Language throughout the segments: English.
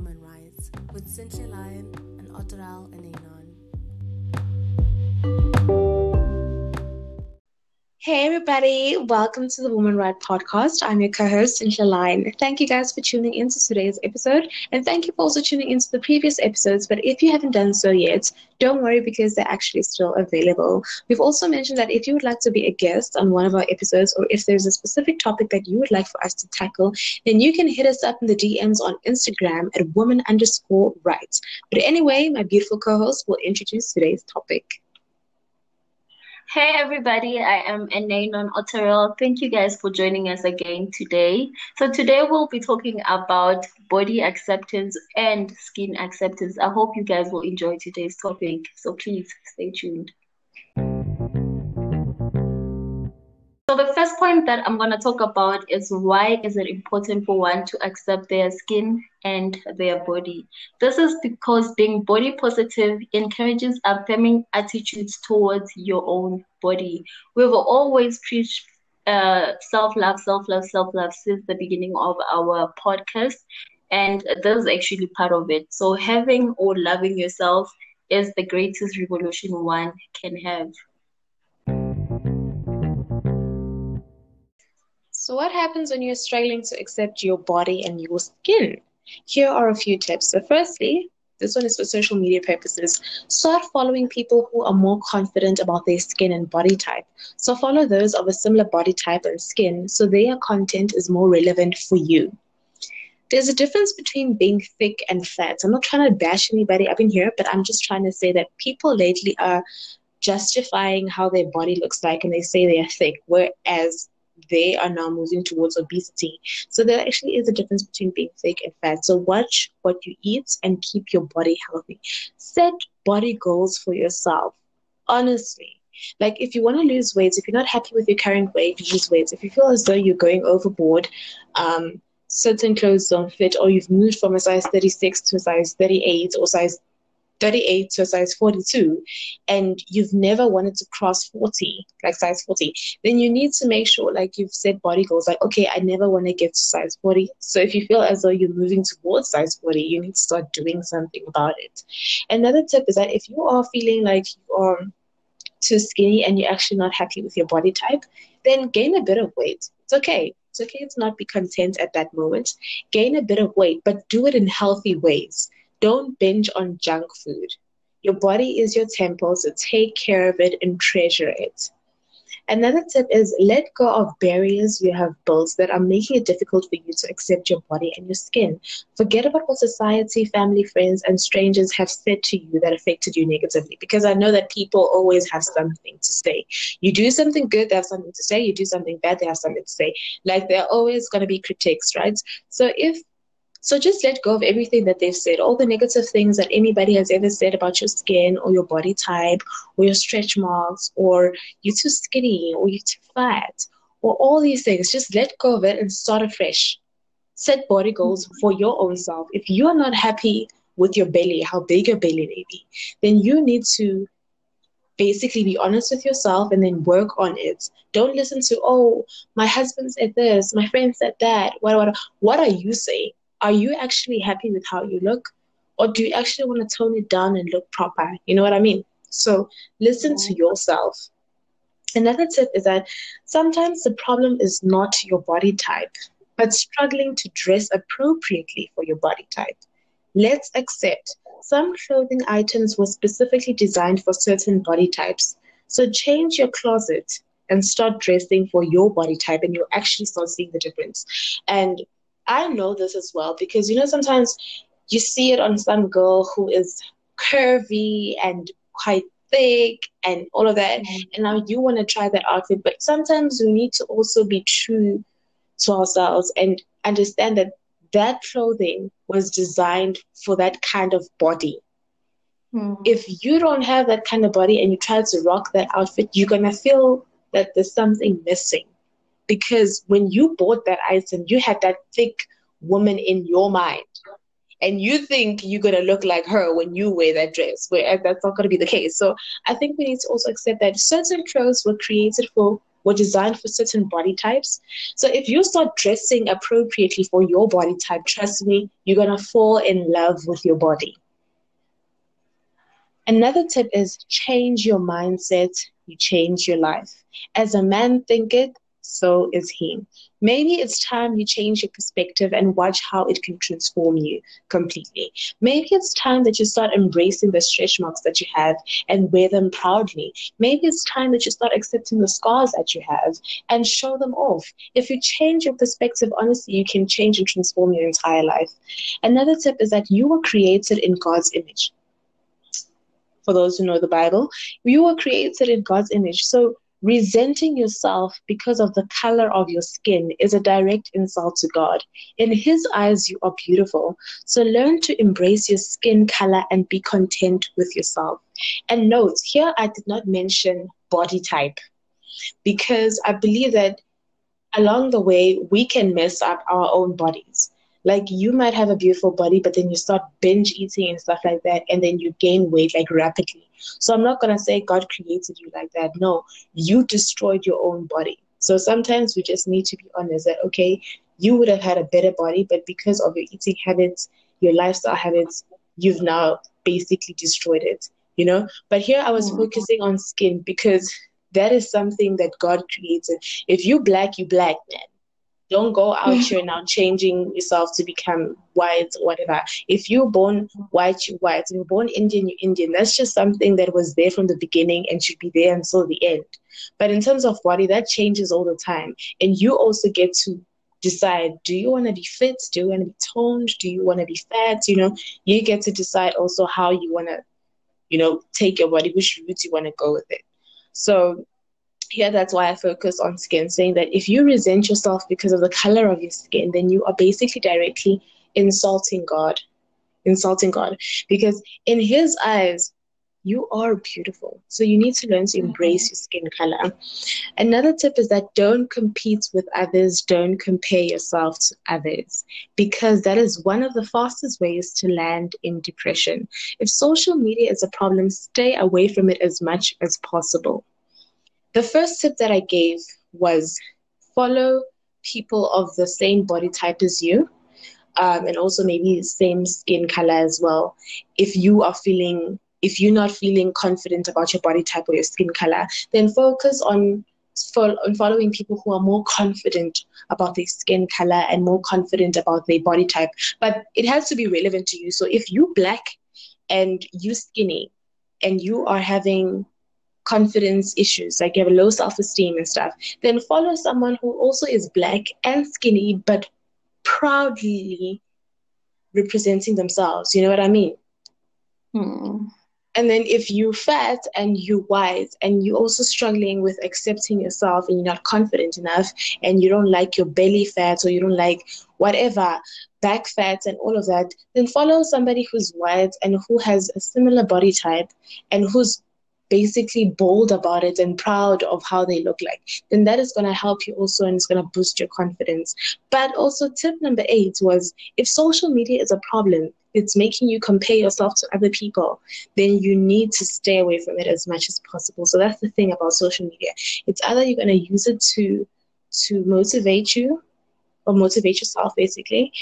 Woman Rights with Cynthia Lyon and Otaral Enanon. Hey, everybody. Welcome to the Woman Right podcast. I'm your co host, Cynthia Line. Thank you guys for tuning in to today's episode. And thank you for also tuning into the previous episodes. But if you haven't done so yet, don't worry because they're actually still available. We've also mentioned that if you would like to be a guest on one of our episodes, or if there's a specific topic that you would like for us to tackle, then you can hit us up in the DMs on Instagram at woman underscore right. But anyway, my beautiful co host will introduce today's topic. Hey everybody, I am Enanon Otarel. Thank you guys for joining us again today. So today we'll be talking about body acceptance and skin acceptance. I hope you guys will enjoy today's topic. So please stay tuned. So the first point that I'm going to talk about is why is it important for one to accept their skin and their body. This is because being body positive encourages affirming attitudes towards your own body. We've always preached uh, self love, self love, self love since the beginning of our podcast, and this is actually part of it. So having or loving yourself is the greatest revolution one can have. So, what happens when you're struggling to accept your body and your skin? Here are a few tips. So, firstly, this one is for social media purposes. Start following people who are more confident about their skin and body type. So, follow those of a similar body type and skin so their content is more relevant for you. There's a difference between being thick and fat. I'm not trying to bash anybody up in here, but I'm just trying to say that people lately are justifying how their body looks like and they say they're thick, whereas they are now moving towards obesity. So there actually is a difference between being thick and fat. So watch what you eat and keep your body healthy. Set body goals for yourself. Honestly. Like if you want to lose weight, if you're not happy with your current weight, lose weight. If you feel as though you're going overboard, um, certain clothes don't fit, or you've moved from a size 36 to a size 38 or size 38 to a size 42 and you've never wanted to cross 40 like size 40 then you need to make sure like you've set body goals like okay i never want to get to size 40 so if you feel as though you're moving towards size 40 you need to start doing something about it. Another tip is that if you are feeling like you are too skinny and you're actually not happy with your body type then gain a bit of weight. It's okay. It's okay to not be content at that moment. Gain a bit of weight but do it in healthy ways don't binge on junk food. Your body is your temple, so take care of it and treasure it. Another tip is let go of barriers you have built that are making it difficult for you to accept your body and your skin. Forget about what society, family, friends, and strangers have said to you that affected you negatively. Because I know that people always have something to say. You do something good, they have something to say. You do something bad, they have something to say. Like there are always going to be critiques, right? So if so just let go of everything that they've said, all the negative things that anybody has ever said about your skin or your body type or your stretch marks or you're too skinny or you're too fat or all these things. Just let go of it and start afresh. Set body goals mm-hmm. for your own self. If you are not happy with your belly, how big your belly may be, then you need to basically be honest with yourself and then work on it. Don't listen to, oh, my husband said this, my friend said that. What, what, what are you saying? Are you actually happy with how you look? Or do you actually want to tone it down and look proper? You know what I mean? So listen to mm-hmm. yourself. Another tip is that sometimes the problem is not your body type, but struggling to dress appropriately for your body type. Let's accept some clothing items were specifically designed for certain body types. So change your closet and start dressing for your body type, and you'll actually start seeing the difference. And I know this as well because you know sometimes you see it on some girl who is curvy and quite thick and all of that, mm-hmm. and now you want to try that outfit. But sometimes we need to also be true to ourselves and understand that that clothing was designed for that kind of body. Mm-hmm. If you don't have that kind of body and you try to rock that outfit, you're gonna feel that there's something missing because when you bought that item, you had that thick woman in your mind. And you think you're going to look like her when you wear that dress, whereas uh, that's not going to be the case. So I think we need to also accept that certain clothes were created for were designed for certain body types. So if you start dressing appropriately for your body type, trust me, you're going to fall in love with your body. Another tip is change your mindset, you change your life. As a man thinketh, so is he. Maybe it's time you change your perspective and watch how it can transform you completely. Maybe it's time that you start embracing the stretch marks that you have and wear them proudly. Maybe it's time that you start accepting the scars that you have and show them off. If you change your perspective, honestly, you can change and transform your entire life. Another tip is that you were created in God's image. For those who know the Bible, you were created in God's image. So Resenting yourself because of the color of your skin is a direct insult to God. In His eyes, you are beautiful. So learn to embrace your skin color and be content with yourself. And note, here I did not mention body type because I believe that along the way, we can mess up our own bodies. Like you might have a beautiful body, but then you start binge eating and stuff like that, and then you gain weight like rapidly. So I'm not gonna say God created you like that. No, you destroyed your own body. So sometimes we just need to be honest that okay, you would have had a better body, but because of your eating habits, your lifestyle habits, you've now basically destroyed it. You know. But here I was mm. focusing on skin because that is something that God created. If you black, you black, man. Don't go out here now changing yourself to become white whatever. If you're born white, you're white. If you're born Indian, you're Indian. That's just something that was there from the beginning and should be there until the end. But in terms of body, that changes all the time. And you also get to decide do you want to be fit? Do you want to be toned? Do you want to be fat? You know, you get to decide also how you want to, you know, take your body, which route you want to go with it. So here that's why I focus on skin, saying that if you resent yourself because of the color of your skin, then you are basically directly insulting God. Insulting God. Because in his eyes, you are beautiful. So you need to learn to mm-hmm. embrace your skin color. Another tip is that don't compete with others, don't compare yourself to others, because that is one of the fastest ways to land in depression. If social media is a problem, stay away from it as much as possible. The first tip that I gave was follow people of the same body type as you. Um, and also maybe same skin color as well. If you are feeling, if you're not feeling confident about your body type or your skin color, then focus on on following people who are more confident about their skin color and more confident about their body type. But it has to be relevant to you. So if you black and you skinny and you are having confidence issues, like you have a low self esteem and stuff, then follow someone who also is black and skinny, but proudly representing themselves. You know what I mean? Hmm. And then if you fat and you white and you're also struggling with accepting yourself and you're not confident enough and you don't like your belly fat or you don't like whatever, back fat and all of that, then follow somebody who's white and who has a similar body type and who's basically bold about it and proud of how they look like, then that is going to help you also and it's going to boost your confidence. But also, tip number eight was if social media is a problem, it's making you compare yourself to other people, then you need to stay away from it as much as possible. So that's the thing about social media. It's either you're going to use it to to motivate you or motivate yourself basically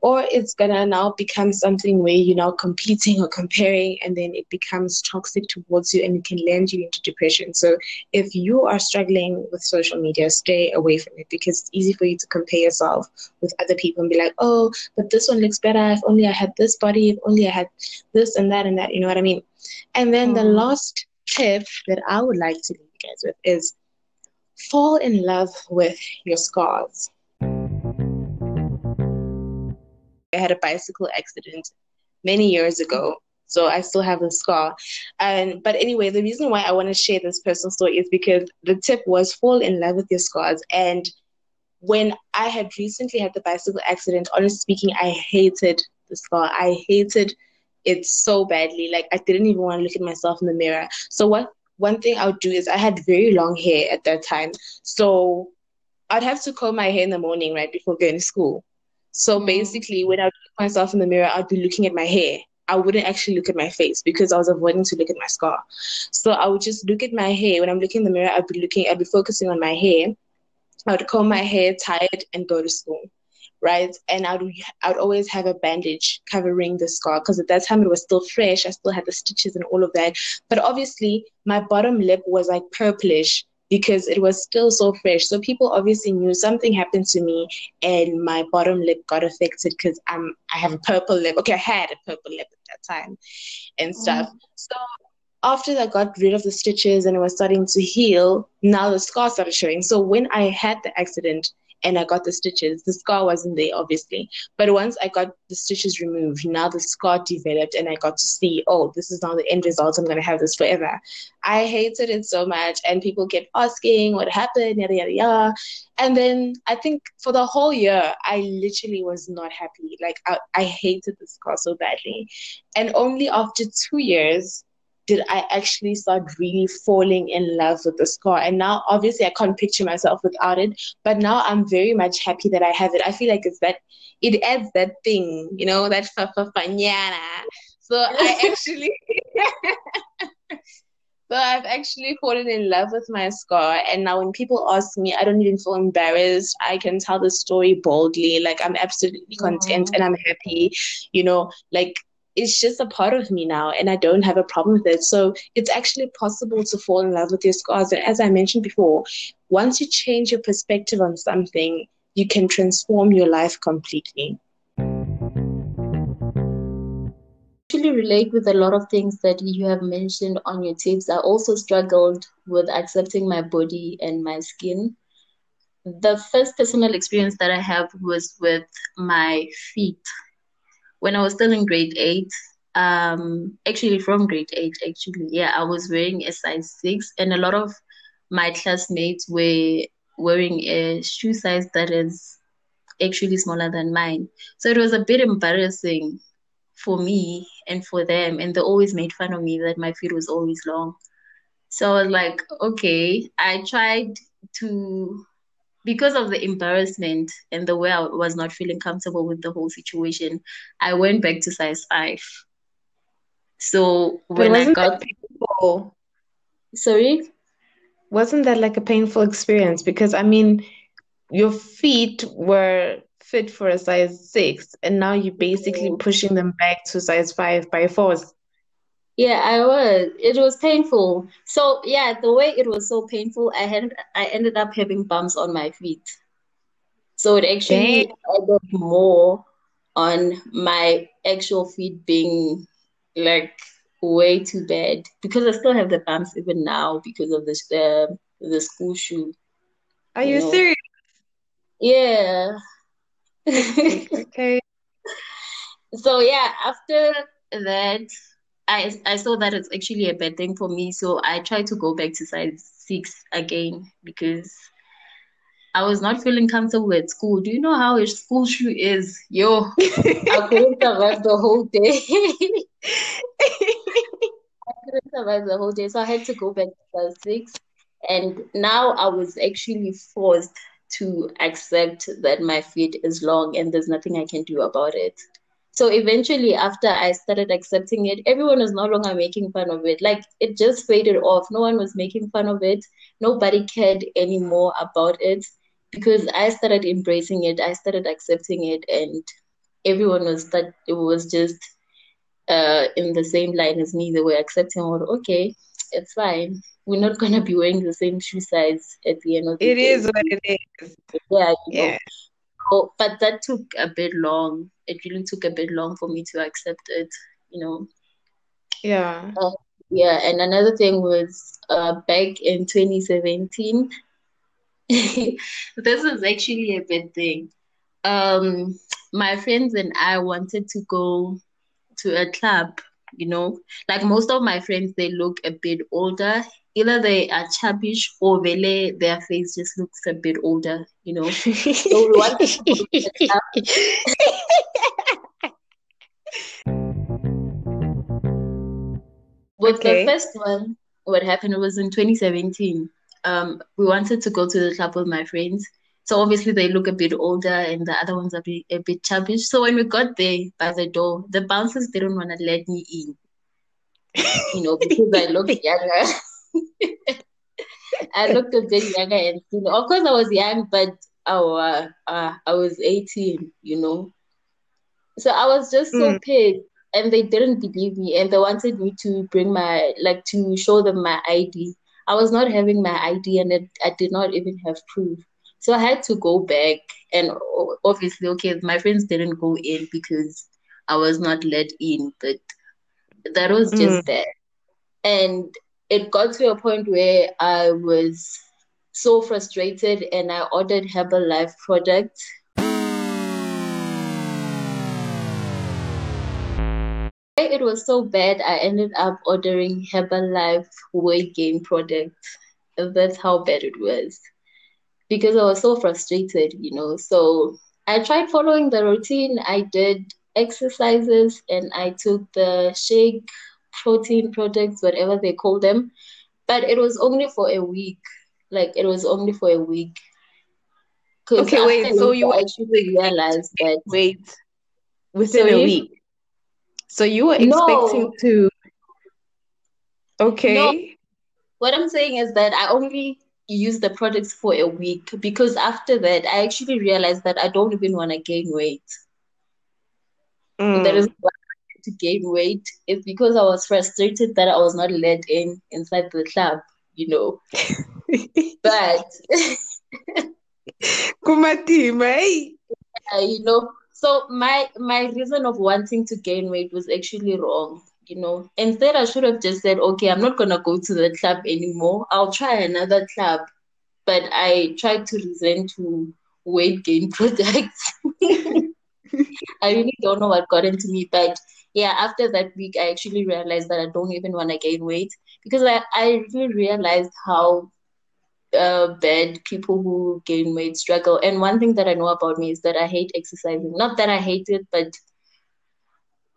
or it's gonna now become something where you're now competing or comparing and then it becomes toxic towards you and it can land you into depression. So if you are struggling with social media stay away from it because it's easy for you to compare yourself with other people and be like oh but this one looks better. If only i had this body. If only i had this and that and that. You know what i mean? And then mm. the last tip that i would like to leave you guys with is fall in love with your scars I had a bicycle accident many years ago. So I still have the scar. And but anyway, the reason why I want to share this personal story is because the tip was fall in love with your scars. And when I had recently had the bicycle accident, honestly speaking, I hated the scar. I hated it so badly. Like I didn't even want to look at myself in the mirror. So what one thing I would do is I had very long hair at that time. So I'd have to comb my hair in the morning, right, before going to school. So mm. basically, when I would look myself in the mirror, I'd be looking at my hair I wouldn't actually look at my face because I was avoiding to look at my scar. So I would just look at my hair. When I'm looking in the mirror, I'd be looking, I'd be focusing on my hair. I would comb my hair, tie it, and go to school right? And I'd I'd always have a bandage covering the scar because at that time it was still fresh. I still had the stitches and all of that. But obviously, my bottom lip was like purplish because it was still so fresh. So people obviously knew something happened to me, and my bottom lip got affected because I'm I have a purple lip. Okay, I had a purple lip at that time, and stuff. Mm. So after I got rid of the stitches and it was starting to heal, now the scar started showing. So when I had the accident, and I got the stitches. The scar wasn't there, obviously. But once I got the stitches removed, now the scar developed and I got to see, oh, this is now the end result. I'm going to have this forever. I hated it so much. And people kept asking what happened, yada, yada, yada. And then I think for the whole year, I literally was not happy. Like, I, I hated the scar so badly. And only after two years, did I actually start really falling in love with the scar. And now, obviously, I can't picture myself without it. But now I'm very much happy that I have it. I feel like it's that, it adds that thing, you know, that fa fa So I actually, so I've actually fallen in love with my scar. And now when people ask me, I don't even feel embarrassed. I can tell the story boldly. Like I'm absolutely content and I'm happy, you know, like it's just a part of me now and I don't have a problem with it. So it's actually possible to fall in love with your scars. And as I mentioned before, once you change your perspective on something, you can transform your life completely. Actually, relate with a lot of things that you have mentioned on your tips. I also struggled with accepting my body and my skin. The first personal experience that I have was with my feet when I was still in grade eight, um, actually from grade eight, actually, yeah, I was wearing a size six, and a lot of my classmates were wearing a shoe size that is actually smaller than mine. So it was a bit embarrassing for me and for them, and they always made fun of me that my feet was always long. So I was like, okay, I tried to because of the embarrassment and the way I was not feeling comfortable with the whole situation, I went back to size five. So when I got painful? sorry, wasn't that like a painful experience? Because I mean, your feet were fit for a size six, and now you're basically pushing them back to size five by force. Yeah, I was. It was painful. So yeah, the way it was so painful, I had I ended up having bumps on my feet. So it actually added more on my actual feet being like way too bad because I still have the bumps even now because of this uh, the school shoe. Are you, you know? serious? Yeah. okay. So yeah, after that I I saw that it's actually a bad thing for me, so I tried to go back to size six again because I was not feeling comfortable at school. Do you know how a school shoe is? Yo, I couldn't survive the whole day. I couldn't survive the whole day, so I had to go back to size six. And now I was actually forced to accept that my feet is long and there's nothing I can do about it. So eventually, after I started accepting it, everyone was no longer making fun of it. Like it just faded off. No one was making fun of it. Nobody cared anymore about it because I started embracing it. I started accepting it, and everyone was that it was just uh, in the same line as me. They were accepting, or okay, it's fine. We're not gonna be wearing the same shoe size at the end of the it day. It is what it is. Yeah, yeah. Oh, but that took a bit long. It really took a bit long for me to accept it, you know. Yeah. Uh, yeah, and another thing was uh, back in 2017. this is actually a big thing. Um, my friends and I wanted to go to a club, you know. Like most of my friends, they look a bit older either they are chubbish or vele their face just looks a bit older, you know. so we want With okay. the first one, what happened was in 2017. Um, we wanted to go to the club with my friends. So obviously they look a bit older and the other ones are a bit, a bit chubby. So when we got there by the door, the bouncers didn't want to let me in. You know, because I looked younger. I looked a bit younger and you know, of course I was young, but uh, uh, I was 18, you know. So I was just so mm. pissed and they didn't believe me and they wanted me to bring my like to show them my ID. I was not having my ID and it, I did not even have proof. So I had to go back, and obviously, okay, my friends didn't go in because I was not let in, but that was just mm. that. And it got to a point where I was so frustrated and I ordered Herbalife products. It was so bad, I ended up ordering Herbalife weight gain products. That's how bad it was because I was so frustrated, you know. So I tried following the routine. I did exercises and I took the shake protein products, whatever they call them. But it was only for a week. Like it was only for a week. Okay, wait. So you actually realized that wait within a week. So you were expecting no. to. Okay. No. What I'm saying is that I only use the products for a week because after that I actually realized that I don't even want to gain weight. Mm. That is why to gain weight. is because I was frustrated that I was not let in inside the club, you know. but Kumatima, uh, you know, so my my reason of wanting to gain weight was actually wrong you know. Instead, I should have just said, okay, I'm not gonna go to the club anymore. I'll try another club. But I tried to resent to weight gain products. I really don't know what got into me, but yeah, after that week, I actually realized that I don't even want to gain weight because I, I really realized how uh, bad people who gain weight struggle. And one thing that I know about me is that I hate exercising. Not that I hate it, but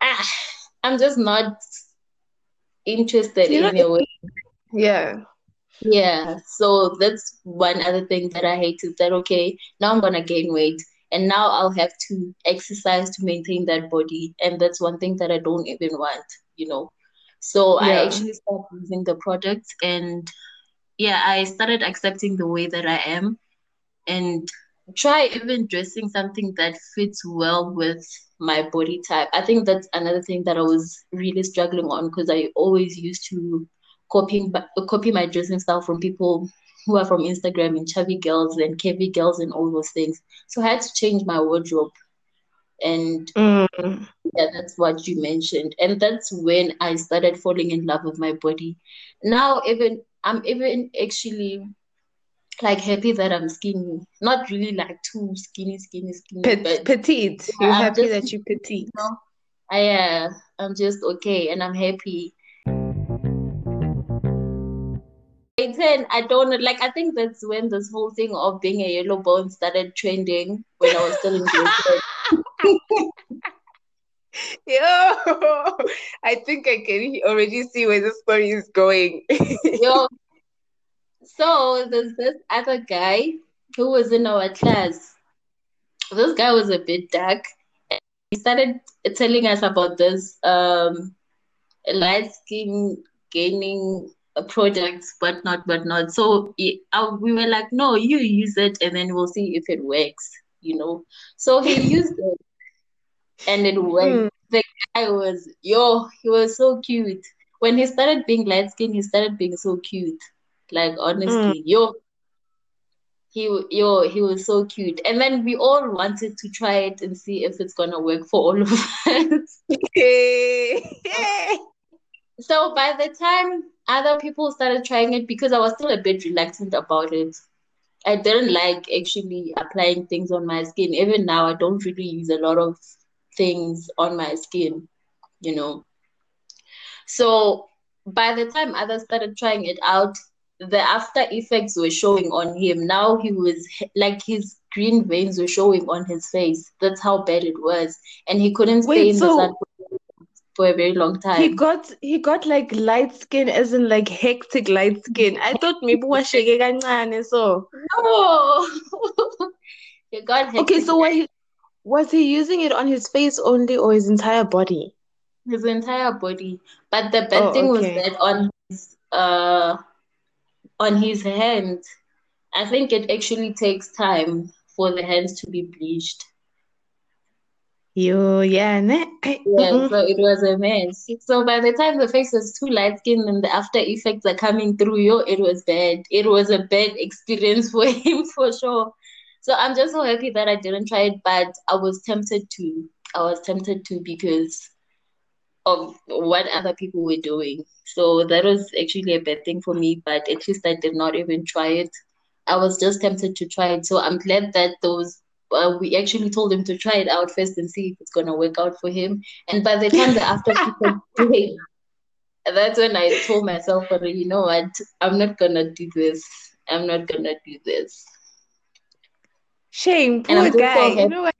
ah, I'm just not interested in a way. Yeah. Yeah. So that's one other thing that I hate is that okay, now I'm gonna gain weight and now I'll have to exercise to maintain that body. And that's one thing that I don't even want, you know. So yeah. I actually started using the products and yeah, I started accepting the way that I am and try even dressing something that fits well with my body type. I think that's another thing that I was really struggling on because I always used to copying copy my dressing style from people who are from Instagram and chubby girls and curvy girls and all those things. So I had to change my wardrobe. And mm. yeah, that's what you mentioned. And that's when I started falling in love with my body. Now even I'm even actually like happy that I'm skinny. Not really like too skinny, skinny, skinny. Pet- but petite. Yeah, You're I'm happy just, that you're petite. You know, I uh, I'm just okay and I'm happy. Ten, I don't like. I think that's when this whole thing of being a yellow bone started trending when I was still in grade. Yo, I think I can already see where the story is going. Yo, so there's this other guy who was in our class. This guy was a bit dark. He started telling us about this um, light skin gaining projects, but not, but not. So uh, we were like, no, you use it, and then we'll see if it works. You know. So he used it, and it worked. Mm. The guy was yo, he was so cute. When he started being light skin, he started being so cute. Like honestly, mm. yo, he yo he was so cute, and then we all wanted to try it and see if it's gonna work for all of us. so by the time other people started trying it, because I was still a bit reluctant about it. I didn't like actually applying things on my skin. Even now, I don't really use a lot of things on my skin, you know. So by the time others started trying it out, the after effects were showing on him. Now he was like his green veins were showing on his face. That's how bad it was, and he couldn't stay Wait, in so, the sun. for a very long time. He got he got like light skin, as in like hectic light skin. I thought maybe was so no. he got hectic. Okay, so what he, was he using it on his face only or his entire body? His entire body. But the bad Oh, thing was that on his uh on his hand, I think it actually takes time for the hands to be bleached. Yo, yeah, ne? Yeah, mm. so it was a mess. So by the time the face was too light skinned and the after effects are coming through, yo, it was bad. It was a bad experience for him for sure. So I'm just so happy that I didn't try it, but I was tempted to. I was tempted to because of what other people were doing. So that was actually a bad thing for me, but at least I did not even try it. I was just tempted to try it. So I'm glad that those uh, we actually told him to try it out first and see if it's gonna work out for him. And by the time the after effects came, that's when I told myself, "Oh, you know what? I'm not gonna do this. I'm not gonna do this. Shame, poor guy. You know what?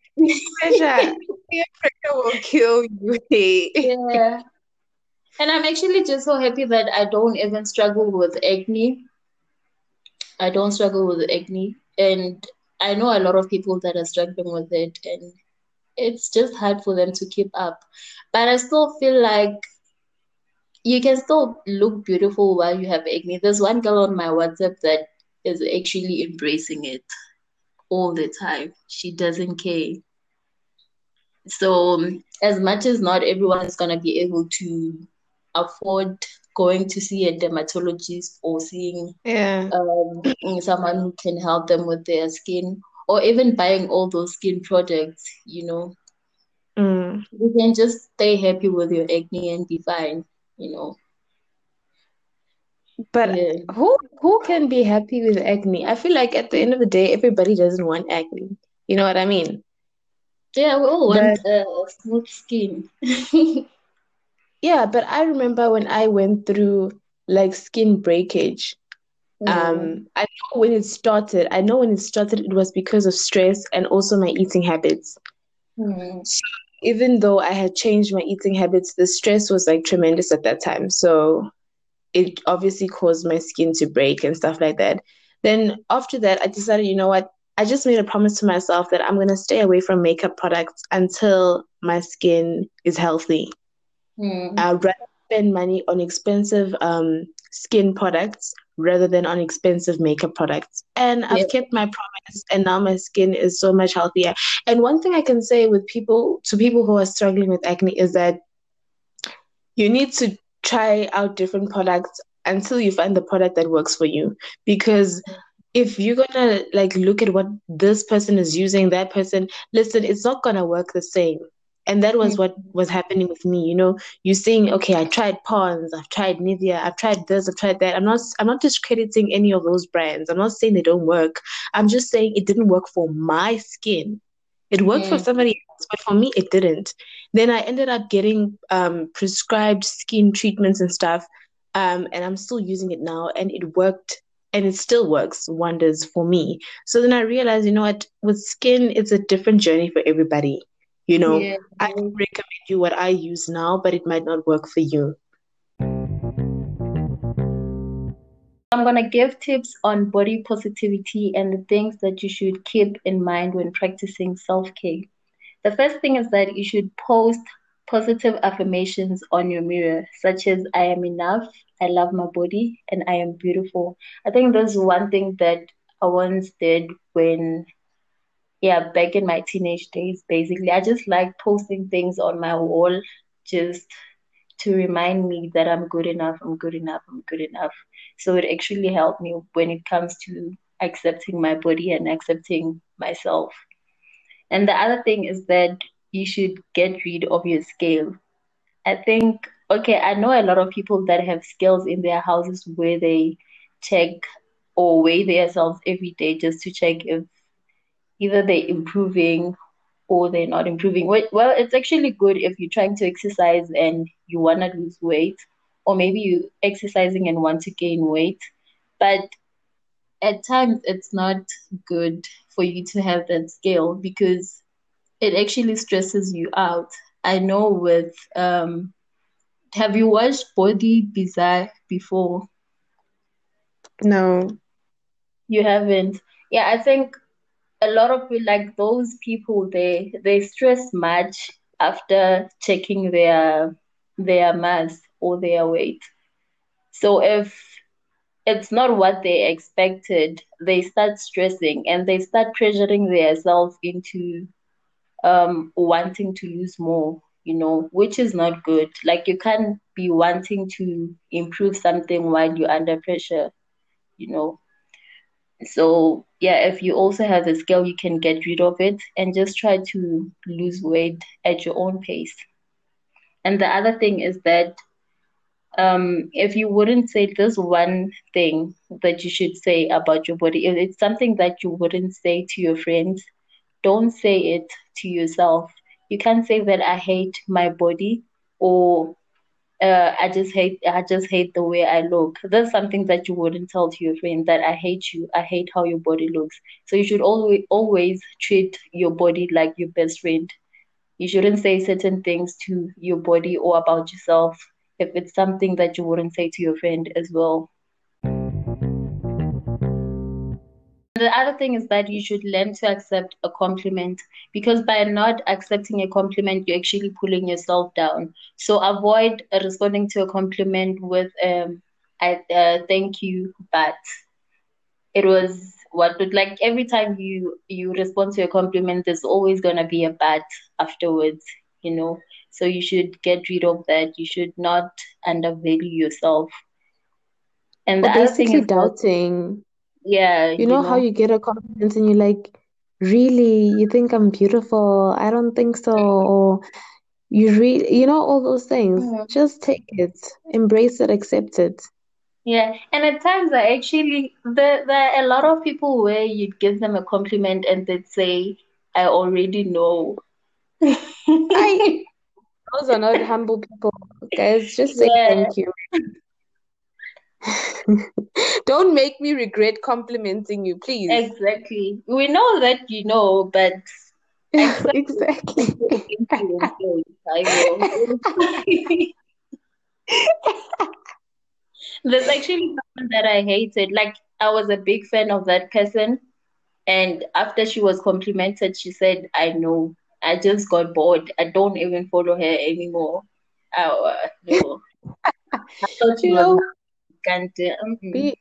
Pressure. Pressure will kill you. Yeah. And I'm actually just so happy that I don't even struggle with acne. I don't struggle with acne. And I know a lot of people that are struggling with it, and it's just hard for them to keep up. But I still feel like you can still look beautiful while you have acne. There's one girl on my WhatsApp that is actually embracing it all the time. She doesn't care. So, um, as much as not everyone is going to be able to afford going to see a dermatologist or seeing Yeah. um, someone who can help them with their skin, or even buying all those skin products, you know, Mm. you can just stay happy with your acne and be fine, you know. But Yeah. who who can be happy with acne? I feel like at the end of the day, everybody doesn't want acne. You know what I mean? Yeah, we all But want uh, smooth skin. yeah, but I remember when I went through like skin breakage. Mm. Um, I know when it started. I know when it started, it was because of stress and also my eating habits. Mm. Even though I had changed my eating habits, the stress was like tremendous at that time. So it obviously caused my skin to break and stuff like that. Then after that, I decided, you know what? I just made a promise to myself that I'm going to stay away from makeup products until my skin is healthy. Mm. I'd rather spend money on expensive um, skin products rather than on expensive makeup products. And I've kept my promise, and now my skin is so much healthier. And one thing I can say with people, to people who are struggling with acne, is that you need to try out different products until you find the product that works for you. Because if you're gonna like look at what this person is using, that person, listen, it's not gonna work the same. And that was what was happening with me. You know, you're saying, okay, I tried Pond's, I've tried Nivea, I've tried this, I've tried that. I'm not, I'm not discrediting any of those brands. I'm not saying they don't work. I'm just saying it didn't work for my skin. It worked for Mm. somebody else, but for me, it didn't. Then I ended up getting um, prescribed skin treatments and stuff, um, and I'm still using it now, and it worked, and it still works wonders for me. So then I realized, you know what, with skin, it's a different journey for everybody. You know, Yeah. I recommend you what I use now, but it might not work for you. I'm gonna give tips on body positivity and the things that you should keep in mind when practicing self-care. The first thing is that you should post positive affirmations on your mirror, such as I am enough, I love my body, and I am beautiful. I think that's one thing that I once did when, yeah, back in my teenage days, basically. I just like posting things on my wall just to remind me that I'm good enough, I'm good enough, I'm good enough. So it actually helped me when it comes to accepting my body and accepting myself. And the other thing is that you should get rid of your scale. I think, okay, I know a lot of people that have scales in their houses where they check or weigh themselves every day just to check if either they're improving or they're not improving. Well, well, it's actually good if you're trying to exercise and you want to lose weight, or maybe you're exercising and want to gain weight. But at times, it's not good for you to have that scale because it actually stresses you out. I know with um, have you watched Body Bizarre before? No. You haven't. Yeah, I think a lot of like those people they they stress much after checking their their mass or their weight. So if it's not what they expected, they start stressing and they start pressuring themselves into um wanting to lose more, you know, which is not good. Like you can't be wanting to improve something while you're under pressure, you know. So yeah, if you also have the skill, you can get rid of it and just try to lose weight at your own pace. And the other thing is that um, if you wouldn't say this one thing that you should say about your body, if it's something that you wouldn't say to your friends, don't say it to yourself. You can't say that I hate my body or uh, I just hate I just hate the way I look. That's something that you wouldn't tell to your friend that I hate you. I hate how your body looks. So you should always always treat your body like your best friend. You shouldn't say certain things to your body or about yourself if it's something that you wouldn't say to your friend as well. The other thing is that you should learn to accept a compliment because by not accepting a compliment, you're actually pulling yourself down. So avoid responding to a compliment with um, I uh, thank you, but it was what like every time you you respond to a compliment, there's always gonna be a but afterwards, you know. So you should get rid of that. You should not undervalue yourself. And the well, other thing is doubting yeah you know, know how you get a compliment and you're like really? You think i'm beautiful? I don't think so. Or you really, you know all those things. Mm-hmm. just take it. Embrace it accept it. Yeah and at times i actually there, there are a lot of people where you'd give them a compliment and they'd say i already know. I, those are not humble people guys. Just say yeah. thank you Don't make me regret complimenting you, please. Exactly. We know that you know, but exactly. There's actually someone that I hated. Like I was a big fan of that person, and after she was complimented, she said, "I know. I just got bored. I don't even follow her anymore." Oh, uh, no. I thought you know, can't mm-hmm. be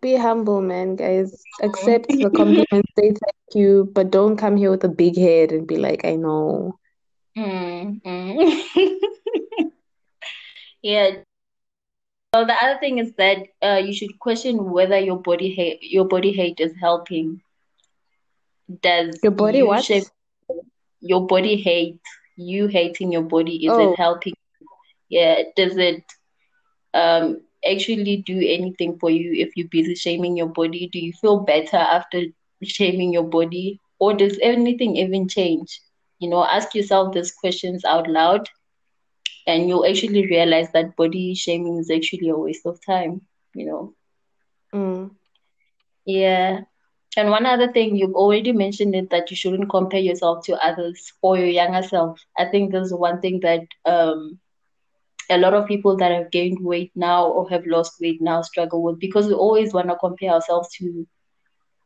be humble, man, guys. Accept the compliment, say thank you, but don't come here with a big head and be like, I know. Mm-hmm. yeah. Well, the other thing is that uh, you should question whether your body hate your body hate is helping. Does your body you what? Shape, your body hate you hating your body is oh. it helping? Yeah. Does it um actually do anything for you if you're busy shaming your body? Do you feel better after shaming your body? Or does anything even change? You know, ask yourself these questions out loud and you'll actually realize that body shaming is actually a waste of time, you know. Mm. Yeah. And one other thing, you've already mentioned it that you shouldn't compare yourself to others or your younger self. I think there's one thing that um, a lot of people that have gained weight now or have lost weight now struggle with because we always want to compare ourselves to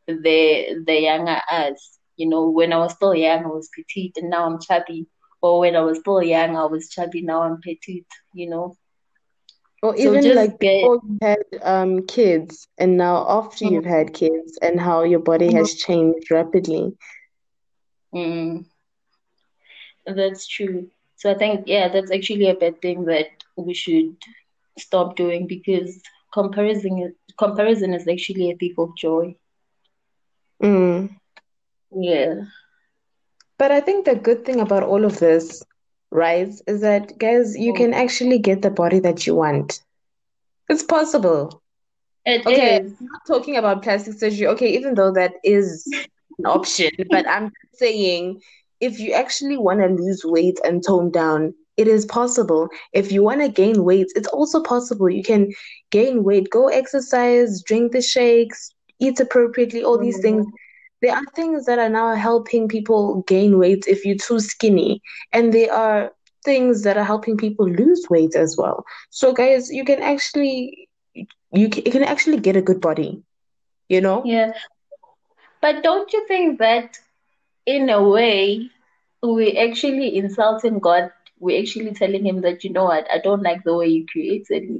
the the younger us. You know, when I was still young, I was petite, and now I'm chubby. Or when I was still young, I was chubby, now I'm petite. You know. Or even so like get... before you had um kids, and now after mm-hmm. you've had kids, and how your body mm-hmm. has changed rapidly. Mm. That's true. So I think, yeah, that's actually a bad thing that we should stop doing because comparison comparison is actually a thief of joy. Mm. Yeah. But I think the good thing about all of this, right, is that guys, you can actually get the body that you want. It's possible. It okay, is. Not talking about plastic surgery. Okay, even though that is an option, but I'm saying if you actually want to lose weight and tone down, it is possible. If you want to gain weight, it's also possible. You can gain weight, go exercise, drink the shakes, eat appropriately, all these things. Mm-hmm. There are things that are now helping people gain weight if you're too skinny. And there are things that are helping people lose weight as well. So, guys, you can actually you can, you can actually get a good body, you know? Yeah. But don't you think that in a way we actually insulting God? We're actually telling him that you know what, I don't like the way you created me.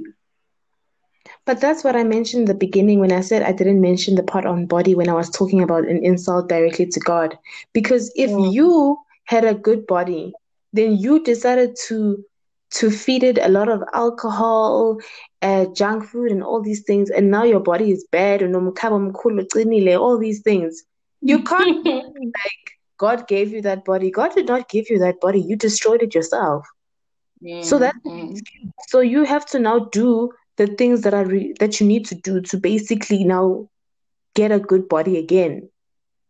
But that's what I mentioned in the beginning when I said I didn't mention the part on body when I was talking about an insult directly to God. Because if Mm. you had a good body, then you decided to to feed it a lot of alcohol, uh, junk food, and all these things, and now your body is bad, and all these things. You can't like God gave you that body. God did not give you that body. You destroyed it yourself. So that Mm, so you have to now do the things that are re- that you need to do to basically now get a good body again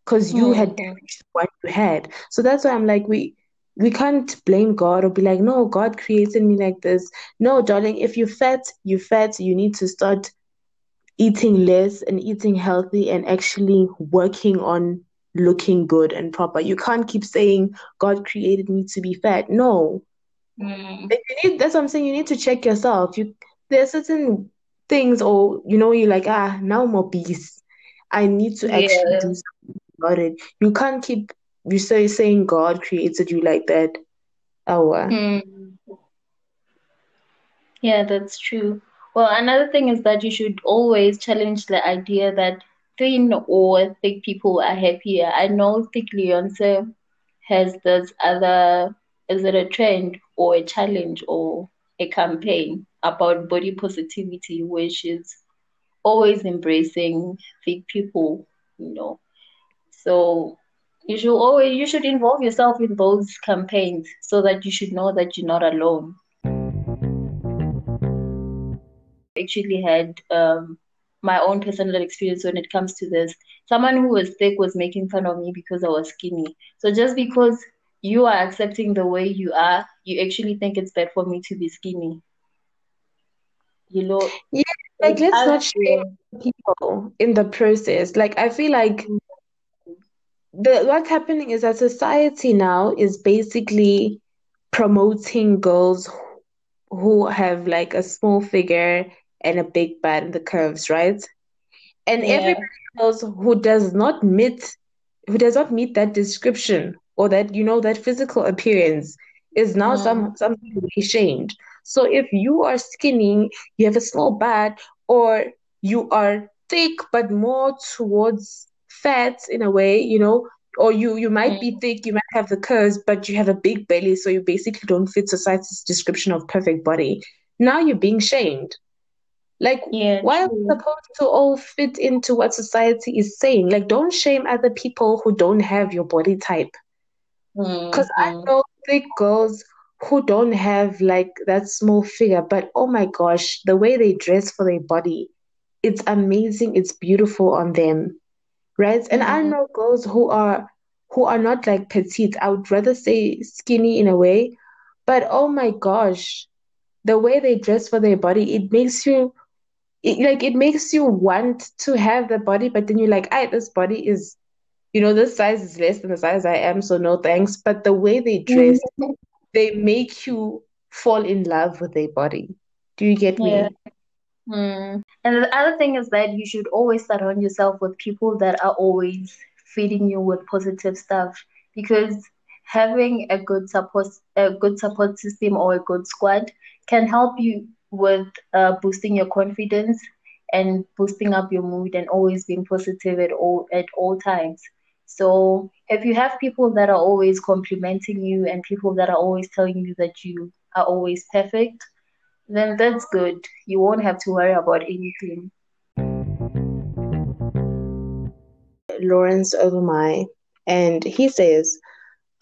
because you had Mhm. damaged what you had. So that's why I'm like we we can't blame God or be like no God created me like this. No, darling, if you're fat, you're fat. You need to start eating less and eating healthy and actually working on looking good and proper. You can't keep saying God created me to be fat. No. Mm. Need, that's what I'm saying. You need to check yourself. You there are certain things, or you know, you're like, ah, now I'm obese. I need to actually Yeah. do something about it. You can't keep you say saying God created you like that. Oh, Mm. Yeah, that's true. Well, another thing is that you should always challenge the idea that thin or thick people are happier. I know Thick Leeyonce has this other, is it a trend or a challenge or a campaign about body positivity, where she's always embracing thick people, you know. So you should always you should involve yourself in those campaigns so that you should know that you're not alone. actually had um, my own personal experience when it comes to this. Someone who was thick was making fun of me because I was skinny. So just because you are accepting the way you are, you actually think it's bad for me to be skinny. You know, yeah, like let's not shame people in the process. Like I feel like the what's happening is that society now is basically promoting girls who have like a small figure and a big butt and the curves, right? And Yeah. everybody else who does not meet who does not meet that description or that you know that physical appearance is now Mm. some something to be shamed. So if you are skinny, you have a small butt, or you are thick but more towards fat in a way, you know, or you you might be thick, you might have the curves, but you have a big belly, so you basically don't fit society's description of perfect body. Now you're being shamed. Like, Yeah, why are we supposed to all fit into what society is saying? Like, don't shame other people who don't have your body type. Because I Mhm. know thick girls who don't have like that small figure, but oh my gosh, the way they dress for their body, it's amazing, it's beautiful on them, right? And I Mhm. know girls who are who are not like petite. I would rather say skinny in a way, but oh my gosh, the way they dress for their body, it makes you it, like it makes you want to have the body, but then you're like, I this body is, you know, this size is less than the size I am, so no thanks. But the way they dress, they make you fall in love with their body. Do you get Yeah. me? Mm. And the other thing is that you should always surround yourself with people that are always feeding you with positive stuff because having a good support a good support system or a good squad can help you with uh, boosting your confidence and boosting up your mood and always being positive at all at all times. So if you have people that are always complimenting you and people that are always telling you that you are always perfect, then that's good. You won't have to worry about anything. Lawrence Ogumai, and he says,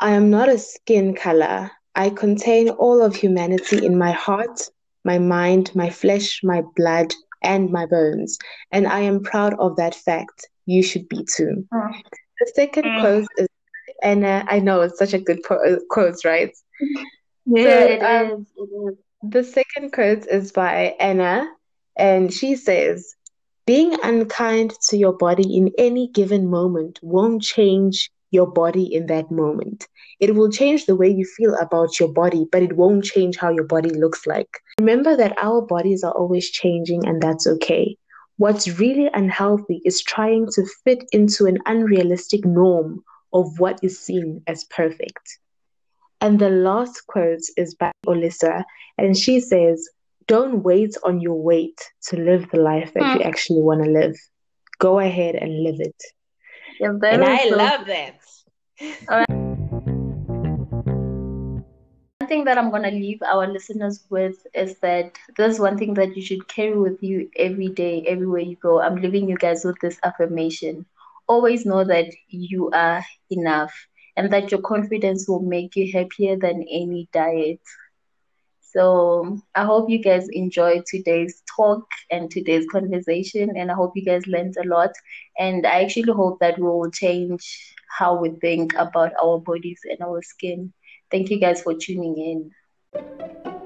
I am not a skin color. I contain all of humanity in my heart, my mind, my flesh, my blood, and my bones. And I am proud of that fact. You should be too. Oh. The second Mm. quote is, and uh, I know it's such a good po- quote, right? Yeah, So, it um, is. It is. The second quote is by Anna, and she says, Being unkind to your body in any given moment won't change your body in that moment. It will change the way you feel about your body, but it won't change how your body looks like. Remember that our bodies are always changing, and that's okay. What's really unhealthy is trying to fit into an unrealistic norm of what is seen as perfect. And the last quote is by Olisa, and she says, Don't wait on your weight to live the life that you hmm. actually want to live. Go ahead and live it. Yeah, and I so- love that. One thing that I'm going to leave our listeners with is that there's one thing that you should carry with you every day, everywhere you go. I'm leaving you guys with this affirmation. Always know that you are enough and that your confidence will make you happier than any diet. So I hope you guys enjoyed today's talk and today's conversation, and I hope you guys learned a lot. And I actually hope that we will change how we think about our bodies and our skin. Thank you guys for tuning in.